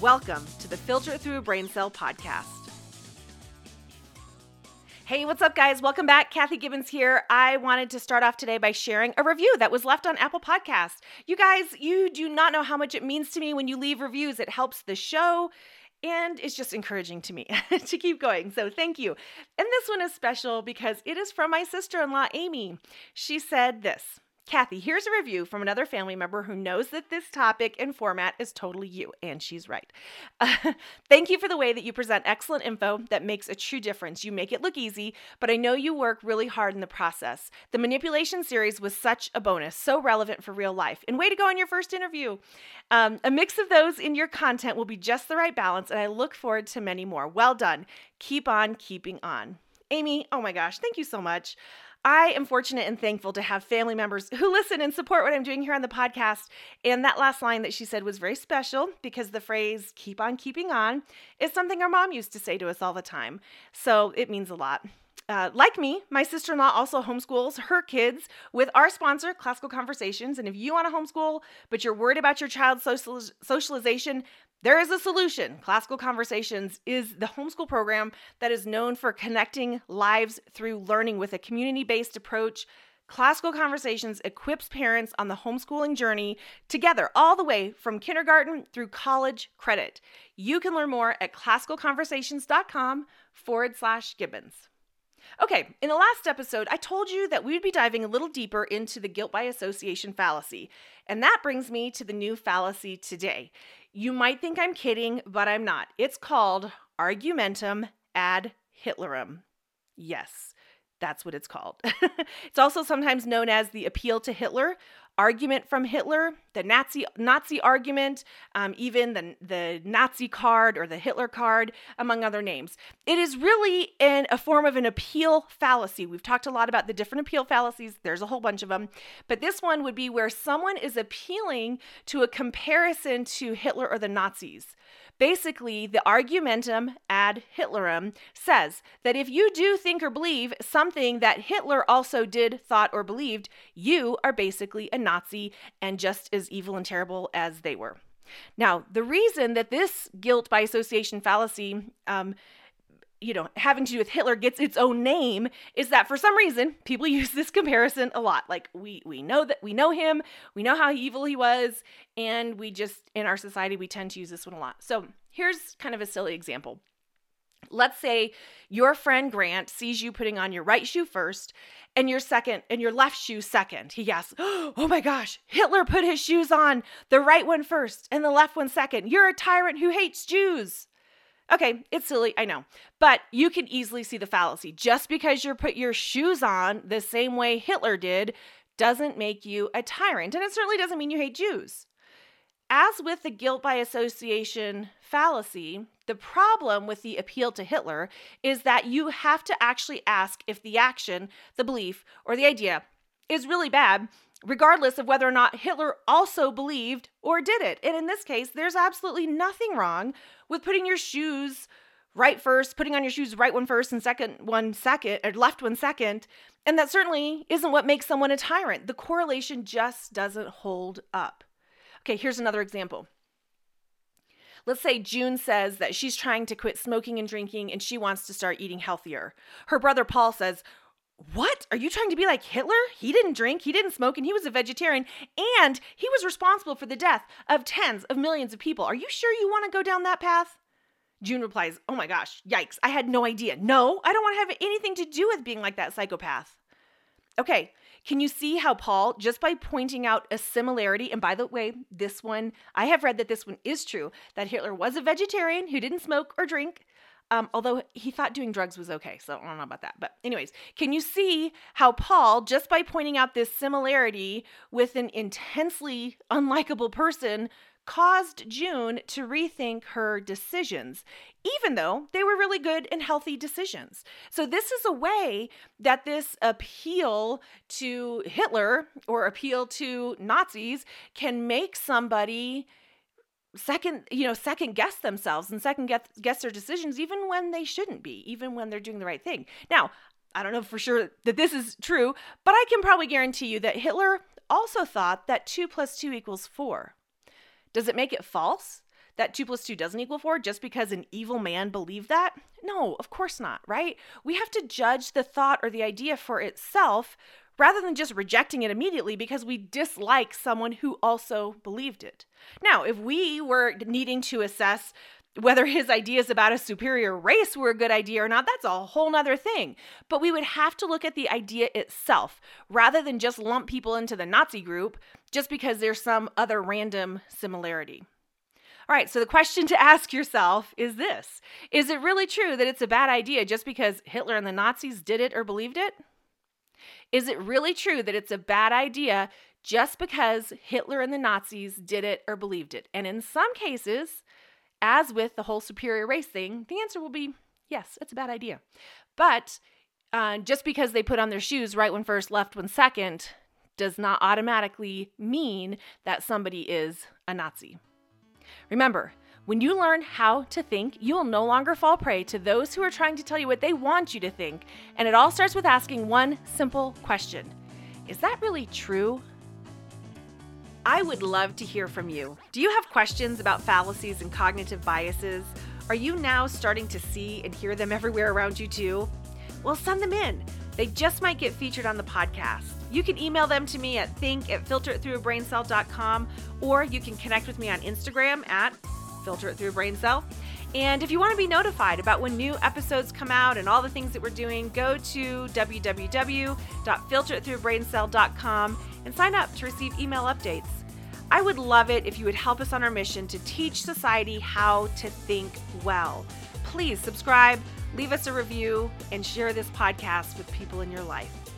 Welcome to the Filter Through a Brain Cell podcast. Hey, what's up, guys? Welcome back. Kathy Gibbens here. I wanted to start off today by sharing a review that was left on Apple Podcast. You guys, you do not know how much it means to me when you leave reviews. It helps the show and it's just encouraging to me to keep going. So thank you. And this one is special because it is from my sister in law, Amy. She said this. Kathy, here's a review from another family member who knows that this topic and format is totally you, and she's right. Uh, thank you for the way that you present excellent info that makes a true difference. You make it look easy, but I know you work really hard in the process. The manipulation series was such a bonus, so relevant for real life. And way to go on your first interview. Um, a mix of those in your content will be just the right balance, and I look forward to many more. Well done. Keep on keeping on. Amy, oh my gosh, thank you so much. I am fortunate and thankful to have family members who listen and support what I'm doing here on the podcast. And that last line that she said was very special because the phrase keep on keeping on is something our mom used to say to us all the time. So it means a lot. Uh, like me, my sister in law also homeschools her kids with our sponsor, Classical Conversations. And if you want to homeschool, but you're worried about your child's social- socialization, there is a solution. Classical Conversations is the homeschool program that is known for connecting lives through learning with a community based approach. Classical Conversations equips parents on the homeschooling journey together, all the way from kindergarten through college credit. You can learn more at classicalconversations.com forward slash Gibbens. Okay, in the last episode, I told you that we would be diving a little deeper into the guilt by association fallacy. And that brings me to the new fallacy today. You might think I'm kidding, but I'm not. It's called argumentum ad Hitlerum. Yes, that's what it's called. it's also sometimes known as the appeal to Hitler, argument from Hitler, the Nazi Nazi argument, um, even the the Nazi card or the Hitler card, among other names. It is really in a form of an appeal fallacy. We've talked a lot about the different appeal fallacies. There's a whole bunch of them, but this one would be where someone is appealing to a comparison to Hitler or the Nazis. Basically, the argumentum ad Hitlerum says that if you do think or believe something that Hitler also did, thought, or believed, you are basically a Nazi and just as evil and terrible as they were. Now, the reason that this guilt by association fallacy um, you know, having to do with Hitler gets its own name is that for some reason people use this comparison a lot. Like we we know that we know him, we know how evil he was, and we just in our society we tend to use this one a lot. So here's kind of a silly example. Let's say your friend Grant sees you putting on your right shoe first and your second and your left shoe second. He asks, "Oh my gosh, Hitler put his shoes on the right one first and the left one second. You're a tyrant who hates Jews." Okay, it's silly, I know. But you can easily see the fallacy. Just because you put your shoes on the same way Hitler did doesn't make you a tyrant. And it certainly doesn't mean you hate Jews. As with the guilt by association fallacy, the problem with the appeal to Hitler is that you have to actually ask if the action, the belief, or the idea is really bad regardless of whether or not Hitler also believed or did it. And in this case, there's absolutely nothing wrong with putting your shoes right first, putting on your shoes right one first and second one second, or left one second. And that certainly isn't what makes someone a tyrant. The correlation just doesn't hold up. Okay, here's another example. Let's say June says that she's trying to quit smoking and drinking and she wants to start eating healthier. Her brother Paul says, what? Are you trying to be like Hitler? He didn't drink, he didn't smoke, and he was a vegetarian, and he was responsible for the death of tens of millions of people. Are you sure you want to go down that path? June replies, Oh my gosh, yikes, I had no idea. No, I don't want to have anything to do with being like that psychopath. Okay, can you see how Paul, just by pointing out a similarity, and by the way, this one, I have read that this one is true, that Hitler was a vegetarian who didn't smoke or drink, um, although he thought doing drugs was okay, so I don't know about that. But, anyways, can you see how Paul, just by pointing out this similarity with an intensely unlikable person, caused June to rethink her decisions, even though they were really good and healthy decisions. So, this is a way that this appeal to Hitler or appeal to Nazis can make somebody second you know second guess themselves and second guess, guess their decisions even when they shouldn't be even when they're doing the right thing now i don't know for sure that this is true but i can probably guarantee you that hitler also thought that 2 plus 2 equals 4 does it make it false that 2 plus 2 doesn't equal 4 just because an evil man believed that? No, of course not, right? We have to judge the thought or the idea for itself rather than just rejecting it immediately because we dislike someone who also believed it. Now, if we were needing to assess whether his ideas about a superior race were a good idea or not, that's a whole nother thing. But we would have to look at the idea itself rather than just lump people into the Nazi group just because there's some other random similarity. All right, so the question to ask yourself is this Is it really true that it's a bad idea just because Hitler and the Nazis did it or believed it? Is it really true that it's a bad idea just because Hitler and the Nazis did it or believed it? And in some cases, as with the whole superior race thing, the answer will be yes, it's a bad idea. But uh, just because they put on their shoes right when first, left when second, does not automatically mean that somebody is a Nazi. Remember, when you learn how to think, you will no longer fall prey to those who are trying to tell you what they want you to think. And it all starts with asking one simple question Is that really true? I would love to hear from you. Do you have questions about fallacies and cognitive biases? Are you now starting to see and hear them everywhere around you too? Well, send them in. They just might get featured on the podcast. You can email them to me at think at filteritthroughabraincell.com or you can connect with me on Instagram at filter it through brain cell. And if you want to be notified about when new episodes come out and all the things that we're doing, go to www.filteritthroughabraincell.com and sign up to receive email updates. I would love it if you would help us on our mission to teach society how to think well. Please subscribe, leave us a review, and share this podcast with people in your life.